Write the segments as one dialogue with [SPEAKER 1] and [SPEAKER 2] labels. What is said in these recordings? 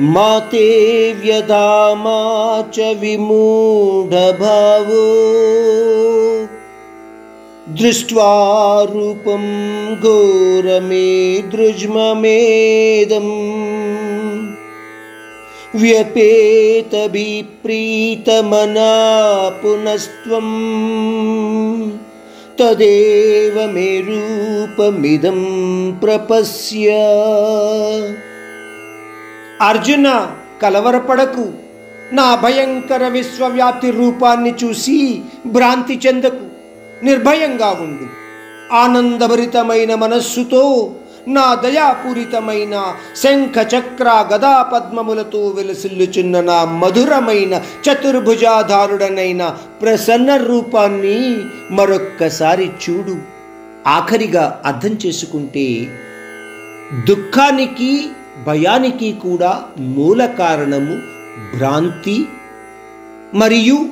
[SPEAKER 1] माते व्यदामा च विमूढभाव। दृष्ट्वा रूपं घोरमे दृज्ममेदम् व्यपेतभिप्रीतमना पुनस्त्वम् तदेव मे रूपमिदं प्रपश्य। అర్జున కలవరపడకు. నా భయంకర విశ్వవ్యాప్తి రూపాన్ని చూసి భ్రాంతి చెందకు. నిర్భయంగా ఉండు. ఆనందభరితమైన మనస్సుతో నా దయాపూరితమైన శంఖ చక్ర గదా పద్మములతో వెలసిల్లుచున్న నా మధురమైన చతుర్భుజాధారుడనైన ప్రసన్న రూపాన్ని మరొక్కసారి చూడు. ఆఖరిగా అర్థం చేసుకుంటే దుఃఖానికి భయానికి కూడా మూల కారణము భ్రాంతి మరియు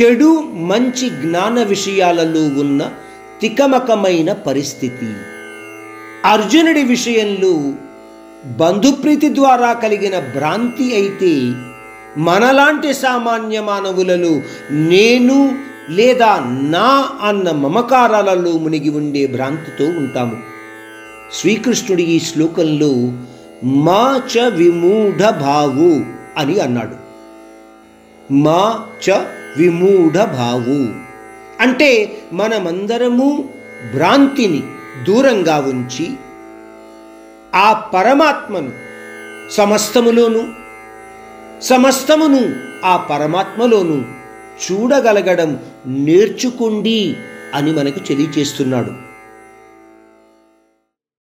[SPEAKER 1] చెడు మంచి జ్ఞాన విషయాలలో ఉన్న తికమకమైన పరిస్థితి. అర్జునుడి విషయంలో బంధుప్రీతి ద్వారా కలిగిన భ్రాంతి అయితే మనలాంటి సామాన్య మానవులలో నేను లేదా నా అన్న మమకారాలలో మునిగి ఉండే భ్రాంతితో ఉంటాము. శ్రీకృష్ణుడి ఈ శ్లోకంలో మా చ విమూఢ భావు అని అన్నాడు. మా చ విమూఢ భావు అంటే మనమందరము భ్రాంతిని దూరంగా ఉంచి ఆ పరమాత్మను సమస్తములోను సమస్తమును ఆ పరమాత్మలోను చూడగలగడం నేర్చుకోండి అని మనకు తెలియచేస్తున్నాడు